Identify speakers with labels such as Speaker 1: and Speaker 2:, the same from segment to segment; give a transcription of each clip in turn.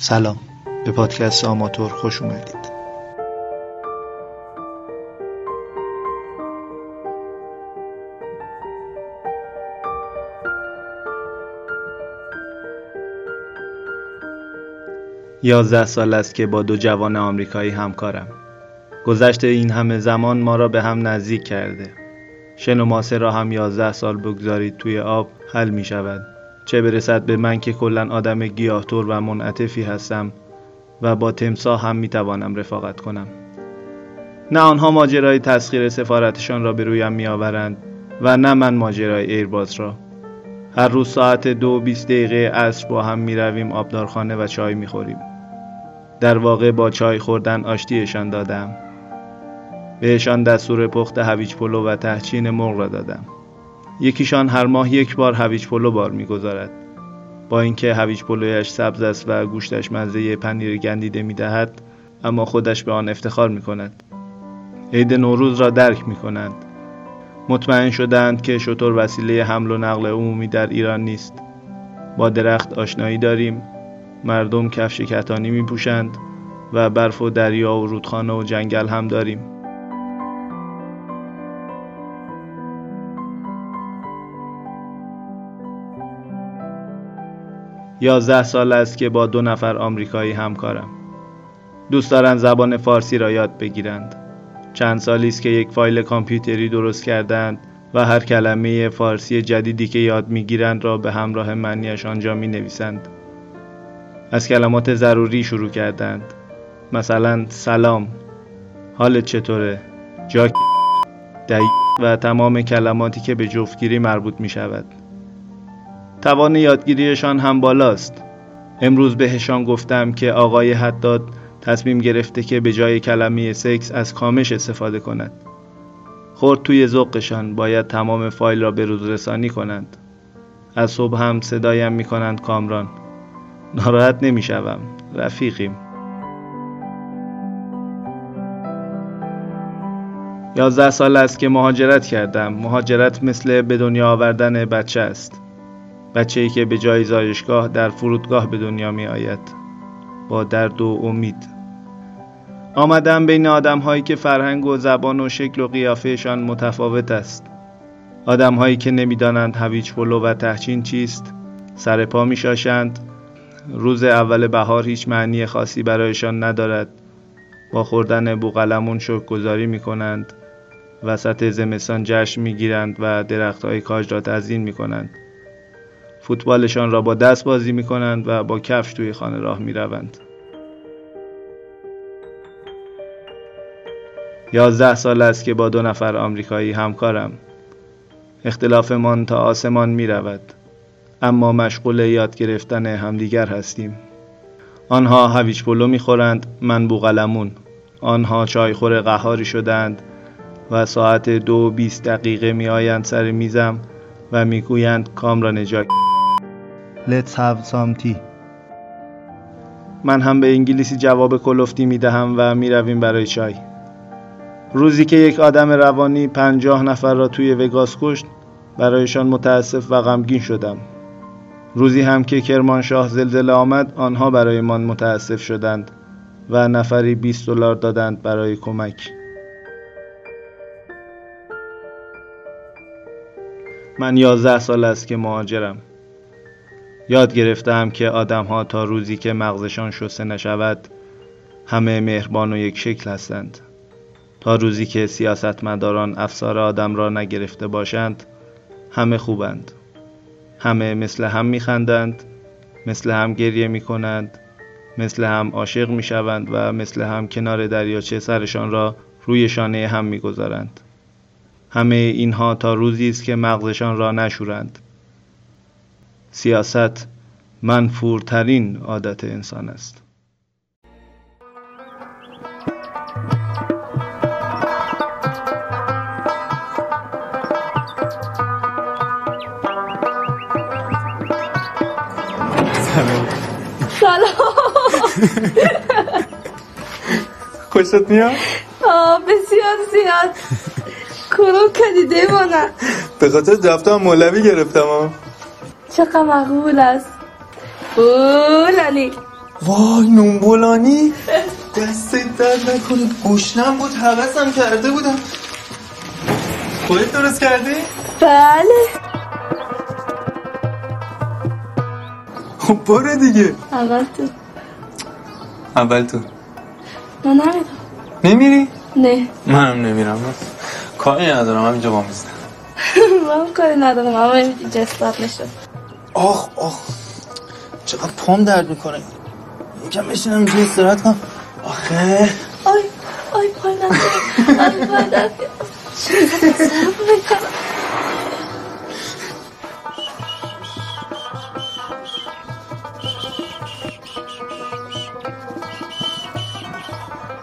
Speaker 1: سلام. به پادکست آماتور خوش اومدید.
Speaker 2: یازده سال است که با دو جوان آمریکایی همکارم. گذشت این همه زمان ما را به هم نزدیک کرده. شن و ماسه را هم یازده سال بگذارید توی آب حل می شود. چه برسد به من که کلا آدم گیاهتور و منعطفی هستم و با تمسا هم می توانم رفاقت کنم نه آنها ماجرای تسخیر سفارتشان را به رویم می آورند و نه من ماجرای ایرباز را هر روز ساعت دو بیست دقیقه عصر با هم می رویم آبدارخانه و چای می خوریم. در واقع با چای خوردن آشتیشان دادم. بهشان دستور پخت هویج پلو و تهچین مرغ را دادم. یکیشان هر ماه یک بار هویج پلو بار می‌گذارد. با اینکه هویج پلویش سبز است و گوشتش مزه پنیر گندیده می‌دهد اما خودش به آن افتخار می کند. عید نوروز را درک می کنند. مطمئن شدند که شطور وسیله حمل و نقل عمومی در ایران نیست. با درخت آشنایی داریم، مردم کفش کتانی می پوشند و برف و دریا و رودخانه و جنگل هم داریم. یازده سال است که با دو نفر آمریکایی همکارم. دوست دارند زبان فارسی را یاد بگیرند. چند سالی است که یک فایل کامپیوتری درست کردند و هر کلمه فارسی جدیدی که یاد می‌گیرند را به همراه معنیش آنجا می نویسند. از کلمات ضروری شروع کردند. مثلا سلام، حالت چطوره، جاک، دی و تمام کلماتی که به جفتگیری مربوط می شود. توان یادگیریشان هم بالاست. امروز بهشان گفتم که آقای حداد تصمیم گرفته که به جای کلمه سکس از کامش استفاده کند. خورد توی ذوقشان باید تمام فایل را به روز رسانی کنند. از صبح هم صدایم می کنند کامران. ناراحت نمی شوم. رفیقیم. یازده سال است که مهاجرت کردم. مهاجرت مثل به دنیا آوردن بچه است. بچه ای که به جای زایشگاه در فرودگاه به دنیا می آید. با درد و امید. آمدم بین آدم هایی که فرهنگ و زبان و شکل و قیافهشان متفاوت است. آدم هایی که نمی‌دانند هویج پلو و تهچین چیست، سر پا می شاشند، روز اول بهار هیچ معنی خاصی برایشان ندارد. با خوردن بوقلمون شکر گذاری می کنند. وسط زمستان جشن می گیرند و درخت های کاج را تزین می کنند. فوتبالشان را با دست بازی می کنند و با کفش توی خانه راه می روند. یازده سال است که با دو نفر آمریکایی همکارم. اختلافمان تا آسمان می رود. اما مشغول یاد گرفتن همدیگر هستیم. آنها هویج پلو می خورند، من بوغلمون. آنها چایخور قهاری شدند و ساعت دو بیست دقیقه می آیند سر میزم و می گویند کامران جاک.
Speaker 1: Let's have some tea
Speaker 2: من هم به انگلیسی جواب کلفتی می دهم و می رویم برای چای. روزی که یک آدم روانی پنجاه نفر را توی وگاس کشت برایشان متاسف و غمگین شدم. روزی هم که کرمانشاه زلزله آمد آنها برایمان متاسف شدند و نفری 20 دلار دادند برای کمک. من یازده سال است که مهاجرم. یاد گرفتم که آدمها تا روزی که مغزشان شسته نشود همه مهربان و یک شکل هستند. تا روزی که سیاستمداران افسار آدم را نگرفته باشند همه خوبند. همه مثل هم میخندند، مثل هم گریه می‌کنند، مثل هم عاشق می‌شوند و مثل هم کنار دریاچه سرشان را روی شانه هم می‌گذارند. همه اینها تا روزی است که مغزشان را نشورند. سیاست منفورترین عادت انسان است.
Speaker 3: سلام
Speaker 4: خوشت میاد؟
Speaker 3: آه بسیار زیاد کدوم کدیده مانم
Speaker 4: به خاطر دفتر مولوی گرفتم
Speaker 3: چقدر مقبول است. بول علی
Speaker 4: وای نونبولانی دست درد نکنه. گوشنم بود حوثم کرده بودم. خودت درست کردی؟
Speaker 3: بله.
Speaker 4: خب برو دیگه.
Speaker 3: اول تو.
Speaker 4: اول تو.
Speaker 3: نه نمیرم.
Speaker 4: نمیری؟
Speaker 3: نه.
Speaker 4: منم نمیرم. کاری ندارم همینجا با می‌زنم.
Speaker 3: من کاری ندارم اما اینجا استاد نشد
Speaker 4: آخ آخ چقدر پام درد می‌کنه. یکم بشینم اینجا استراحت کنم. آخه.
Speaker 3: آی آی پای آی پای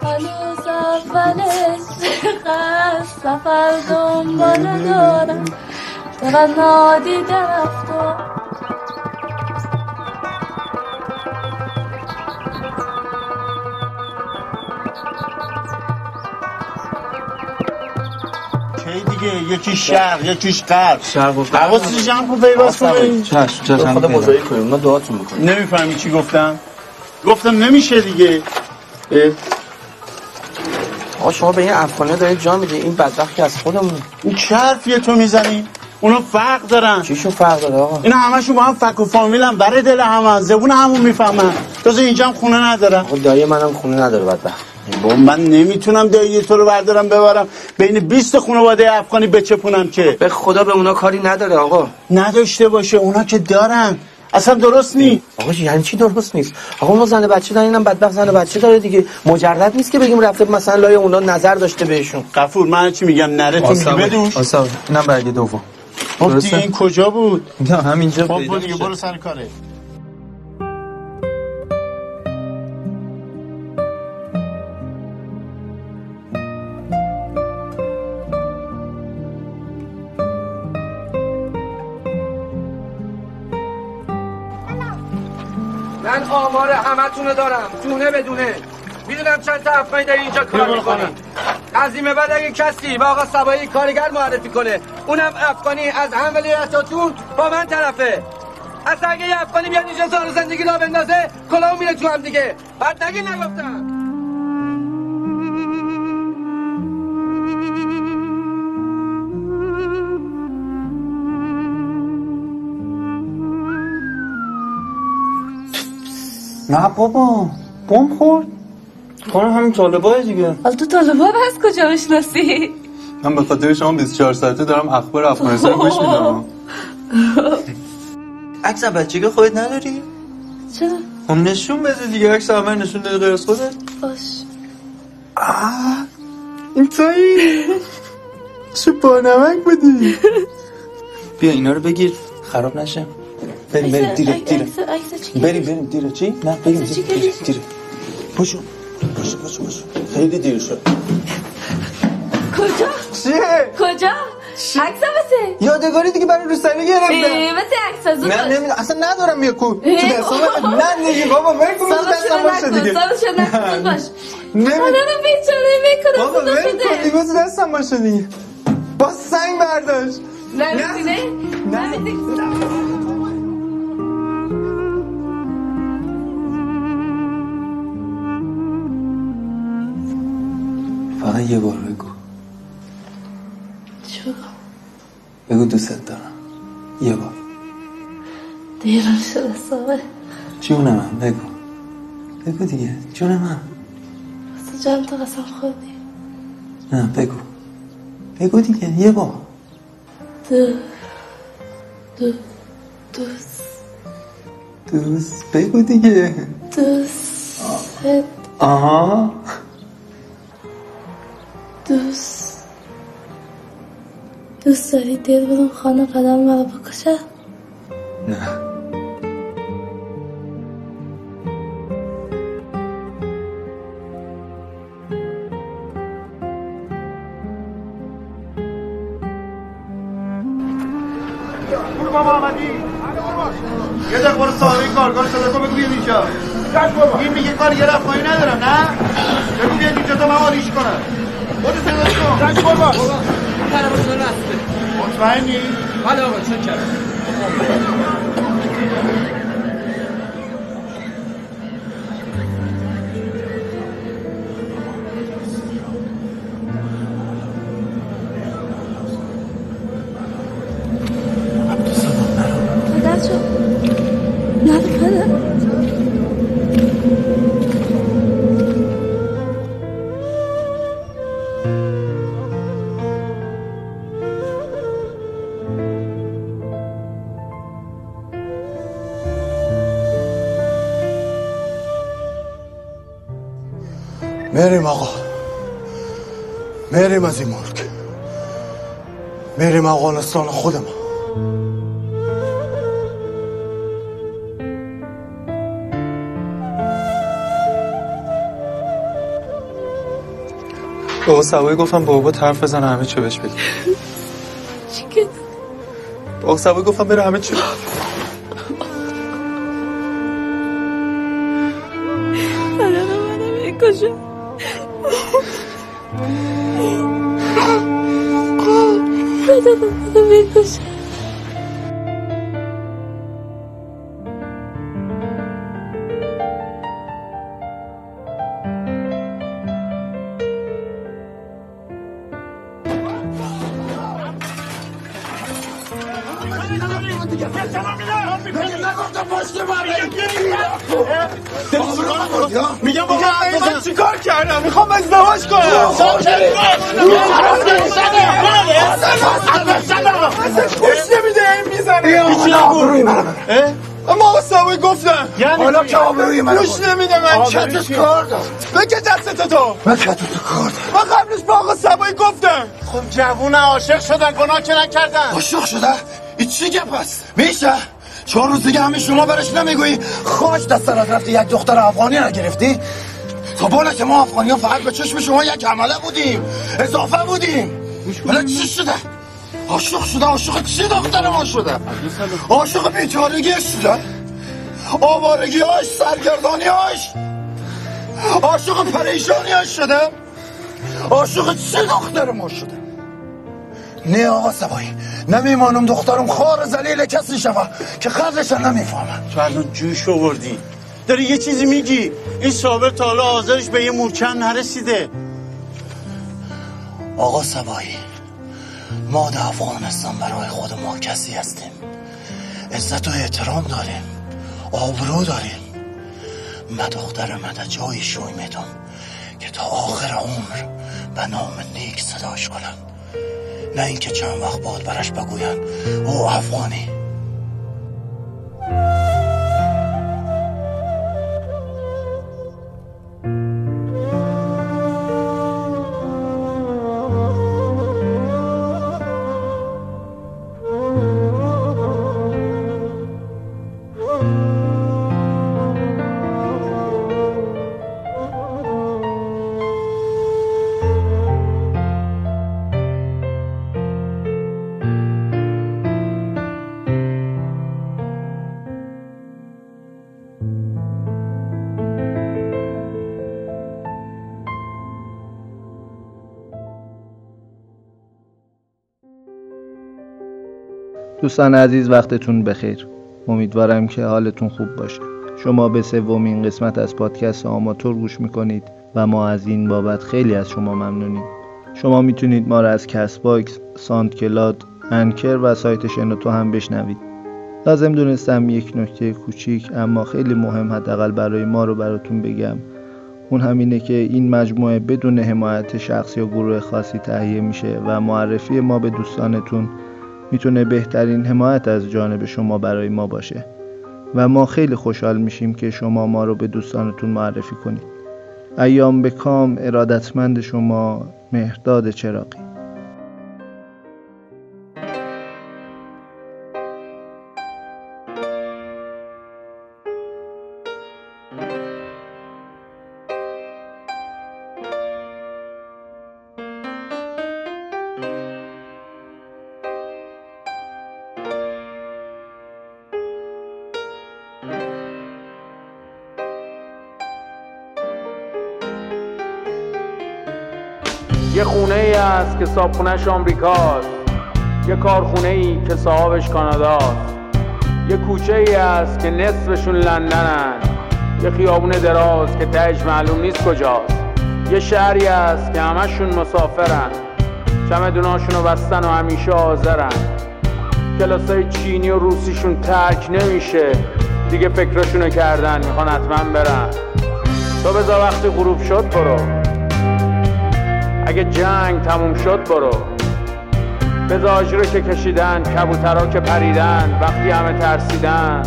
Speaker 3: هنوز اولش چقدر سفر دنبال دارم. چقدر نادیده رفتم
Speaker 5: کی دیگه یکیش شرق یکیش غرب.
Speaker 4: شرق و غرب.
Speaker 5: حواسی جمع کن پیوست کنی
Speaker 4: چشم چشم
Speaker 6: خدا مزایک کنیم. ما دعاتون می‌کنیم
Speaker 5: نمی‌فهمی چی گفتم؟ گفتم نمیشه دیگه.
Speaker 6: آقا شما به این افغانه دارید جا میده این بدبخت که از خودمون.
Speaker 5: این چه حرفیه تو می‌زنی؟ اونا فرق دارن.
Speaker 6: چیشون فرق داره آقا؟
Speaker 5: اینا همشون با هم فک و فامیل هم. بره دل هم زبون همون می‌فهمن. تازه اینجا هم خونه ندارن.
Speaker 6: آقا دایی منم خونه نداره بدبخت.
Speaker 5: با من نمی‌تونم دایی تو رو بردارم ببرم. بین 20 خانواده افغانی بچپونم که.
Speaker 6: به خدا به اونا کاری نداره آقا.
Speaker 5: نداشته باشه اونا که دارن. اصلا درست نی.
Speaker 6: آقا یعنی چی درست نیست؟ آقا ما زن بچه داریم اینم بدبخت زن بچه داره دیگه. مجرد نیست که بگیم رفته مثلا لای اونا نظر داشته بهشون.
Speaker 5: قفور من چی میگم؟ نره تو میگی بدوش.
Speaker 4: آسا اینم برگه دوم.
Speaker 5: خب؟ دیگه این کجا بود؟
Speaker 4: نه همینجا
Speaker 5: خب دیگه. برو سر کاره.
Speaker 6: آمار همتون دارم. دونه بدونه می‌دونم چند تا افغانی داری اینجا کار می‌کنی از این به بعد اگه کسی به آقا سبایی کارگر معرفی کنه اونم افغانی از هم ولیعتاتون با من طرفه. اصلا اگه یه افغانی بیاد اینجا زار زندگی را بندازه کلاهو میره تو هم دیگه. بعد نگی نگفتم.
Speaker 4: نه بابا بم خورد. کار همین طالبای دیگه.
Speaker 3: حالا تو طالبان از کجا بشناسی؟
Speaker 4: من به خاطر شما 24 ساعته دارم اخبار افغانستان گوش میدم. عکس بچگی خودت نداری؟
Speaker 3: چرا؟
Speaker 4: خب نشون بده دیگه عکس همه نشون دادی غیر از خودت.
Speaker 3: باش.
Speaker 4: این تویی. چه بانمک بودی. بیا اینا رو بگیر خراب نشه. بریم بریم دیره دیره
Speaker 3: چی
Speaker 4: بریم بریم دیره چی؟ نه بریم
Speaker 3: چی
Speaker 4: دیره دیره. پاشو پاشو پاشو پاشو خیلی دیر شد
Speaker 3: کجا؟
Speaker 4: چیه؟
Speaker 3: کجا؟ عکس بسه
Speaker 4: یادگاری دیگه برای روسری گرفتم
Speaker 3: بسه عکس از
Speaker 4: نه. نمی‌دونم اصلا ندارم یه کو تو دستم نه دیگه بابا ول کن تو دستم باشه دیگه
Speaker 3: سالش رو نکن باش
Speaker 4: نمی
Speaker 3: آدم بیچاره می‌کنه
Speaker 4: بابا ول کن دیگه تو دستم باشه دیگه با سنگ برداشت
Speaker 3: نمی‌دونه؟ نمی‌دونه
Speaker 4: فقط یه بار بگو.
Speaker 3: چو
Speaker 4: بگو دوست دارم. یه بار.
Speaker 3: دیرم شده سامه
Speaker 4: جون من بگو. بگو دیگه. جون من.
Speaker 3: تو جان تو قسم خوردی.
Speaker 4: نه بگو. بگو دیگه. یه بار.
Speaker 3: دو. دو. دوست.
Speaker 4: دوست. بگو دیگه.
Speaker 3: دوست.
Speaker 4: آها.
Speaker 3: دوست دوست داری دل بدون خانه قدم مرا بکشه؟
Speaker 4: نه.
Speaker 5: برو بابا آمدی یه دقیقه برو صاحب کارگاه صدا کن بگو بیاد اینجا. این میگه کار یه رفت ندارم نه؟ بگو بیاد اینجا تا من آلیش کنم. برو صداش کن زنگ برو مطمئنی؟
Speaker 6: بله آقا چه کرد؟
Speaker 7: میریم آقا میریم از این ملک میریم افغانستان خودم
Speaker 4: بابا سوایی گفتم بابا حرف بزنه همه چه بهش بگی
Speaker 3: چیکه
Speaker 4: بابا سوایی گفتم بره همه چی
Speaker 3: الان منو می‌کشم بدن منو می‌کشم
Speaker 5: میگم بابا من چیکار کردم؟ می‌خوام ازدواج کنم. گوش نمیده می‌زنه. هیچی نگو اما آقا سوای گفتم
Speaker 7: حالا که آبروی من
Speaker 5: گوش نمیده من
Speaker 7: کتش کار دارم.
Speaker 5: بگه دست تو
Speaker 7: من کتش کار دارم؟
Speaker 5: من قبلش با آقا سوای گفتم. خب جوون عاشق شدن گناه که نکردن.
Speaker 7: عاشق شده این چی گپ است میشه؟ چهار روز دیگه همه شما برش نمی‌گویی؟ خواهش دست رفتی یک دختر افغانی نگرفتی تا بالا که ما افغانی ها فقط به چشم شما یک عمله بودیم اضافه بودیم. ولی چی شده؟ عاشق شده عاشق چی دختر ما شده؟ عاشق بیچارگیش شده. آوارگی هاش سرگردانی هاش عاشق پریشانی هاش شده. عاشق چی دختر ما شده؟ نه آقا سبایی نمیمانم دخترم خار زلیل کسی شوه که خرش نمی‌فهمم
Speaker 8: تو الان جوش آوردی. داری یه چیزی میگی؟ این صابر تا حالا حاضرش به یه مورچن نرسیده.
Speaker 7: آقا سبایی ما در افغانستان برای خود ما کسی هستیم. عزت و احترام داریم. آبرو داریم. من دختر مده جایی شوی میدم که تا آخر عمر به نام نیک صداش کنم نه اینکه چند وقت بعد برش بگوین او افغانی.
Speaker 2: دوستان عزیز وقتتون بخیر. امیدوارم که حالتون خوب باشه. شما به سومین قسمت از پادکست آماتور گوش می‌کنید و ما از این بابت خیلی از شما ممنونیم. شما می‌تونید ما را از Castbox، SoundCloud، Anchor و سایت شنوتو هم بشنوید. لازم دونستم یک نکته کوچیک اما خیلی مهم حداقل برای ما رو براتون بگم. اون همینه که این مجموعه بدون حمایت شخصی یا گروه خاصی تهیه میشه و معرفی ما به دوستانتون می‌تونه بهترین حمایت از جانب شما برای ما باشه. و ما خیلی خوشحال میشیم که شما ما رو به دوستانتون معرفی کنید. ایام به کام ارادتمند شما مهرداد چراقی
Speaker 9: خونه ای است که صابخونهش آمریکاست. یه کارخونه ای که صاحبش کاناداست. یه کوچه ای است که نصفشون لندنن. یه خیابون دراز که تهش معلوم نیست کجاست. یه شهری است که همشون مسافرن. چمدوناشون رو بستن و همیشه حاضرن. کلاسای چینی و روسیشون ترک نمیشه. دیگه فکرشونو کردن می‌خوان حتما برن. تو بذار وقتی غروب شد برو. اگه جنگ تموم شد برو. بزاج رو که کشیدن کبوترها که پریدن وقتی همه ترسیدن.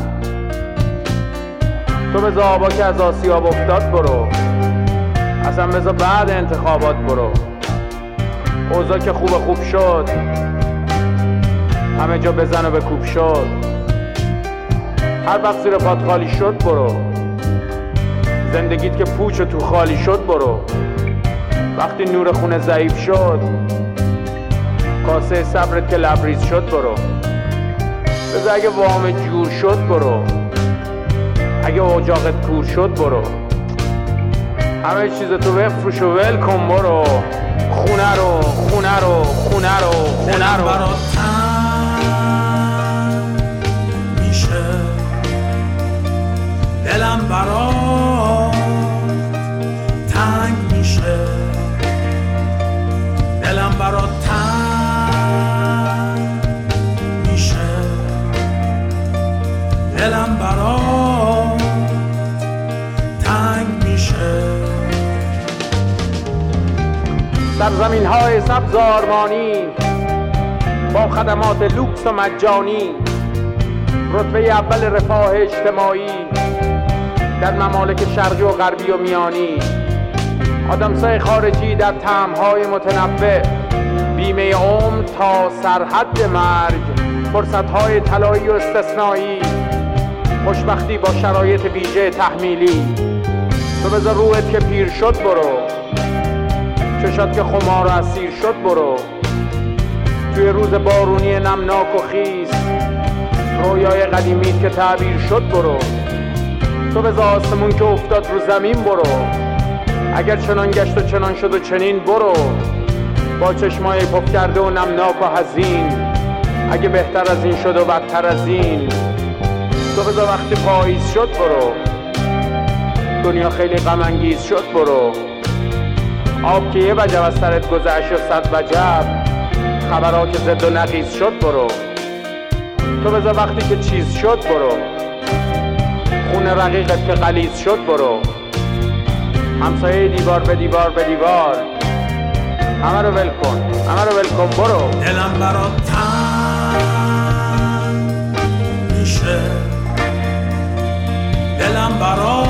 Speaker 9: تو به آبا که از آسیاب افتاد برو. اصلا بذار بعد انتخابات برو. اوضاع که خوب خوب شد. همه جا بزن و بکوب شد. هر وقت زیر پات خالی شد برو. زندگیت که پوچ تو خالی شد برو. وقتی نور خونه ضعیف شد کاسه صبرت که لبریز شد برو. بذار اگه وام جور شد برو. اگه اجاقت کور شد برو. همه چیز تو بفروش و ول کن برو. خونه رو خونه رو خونه رو خونه رو.
Speaker 10: میشه. دلم برات
Speaker 9: سرزمین های سبز آرمانی با خدمات لوکس و مجانی رتبه اول رفاه اجتماعی در ممالک شرقی و غربی و میانی آدمسای خارجی در تمهای متنوع بیمه عمر تا سرحد مرگ فرصتهای طلایی و استثنایی خوشبختی با شرایط ویژه تحمیلی. تو بذار روحت که پیر شد برو. چشات که خمار و اسیر شد برو. توی روز بارونی نمناک و خیز رویای قدیمیت که تعبیر شد برو. تو به آسمون که افتاد رو زمین برو. اگر چنان گشت و چنان شد و چنین برو. با چشمای پف کرده و نمناک و حزین اگه بهتر از این شد و بدتر از این. تو بذار وقتی پاییز شد برو. دنیا خیلی غم انگیز شد برو. آب که یه وجب از سرت گذشت و صد وجب خبرها که زد و نقیز شد برو. تو بذار وقتی که چیز شد برو. خون رقیقت که غلیز شد برو. همسایه دیوار به دیوار به دیوار. همه رو ول کن همه رو ول کن برو.
Speaker 10: دلم برات تنگ میشه. دلم برات